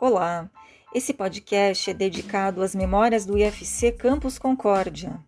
Olá, esse podcast é dedicado às memórias do IFC Campus Concórdia.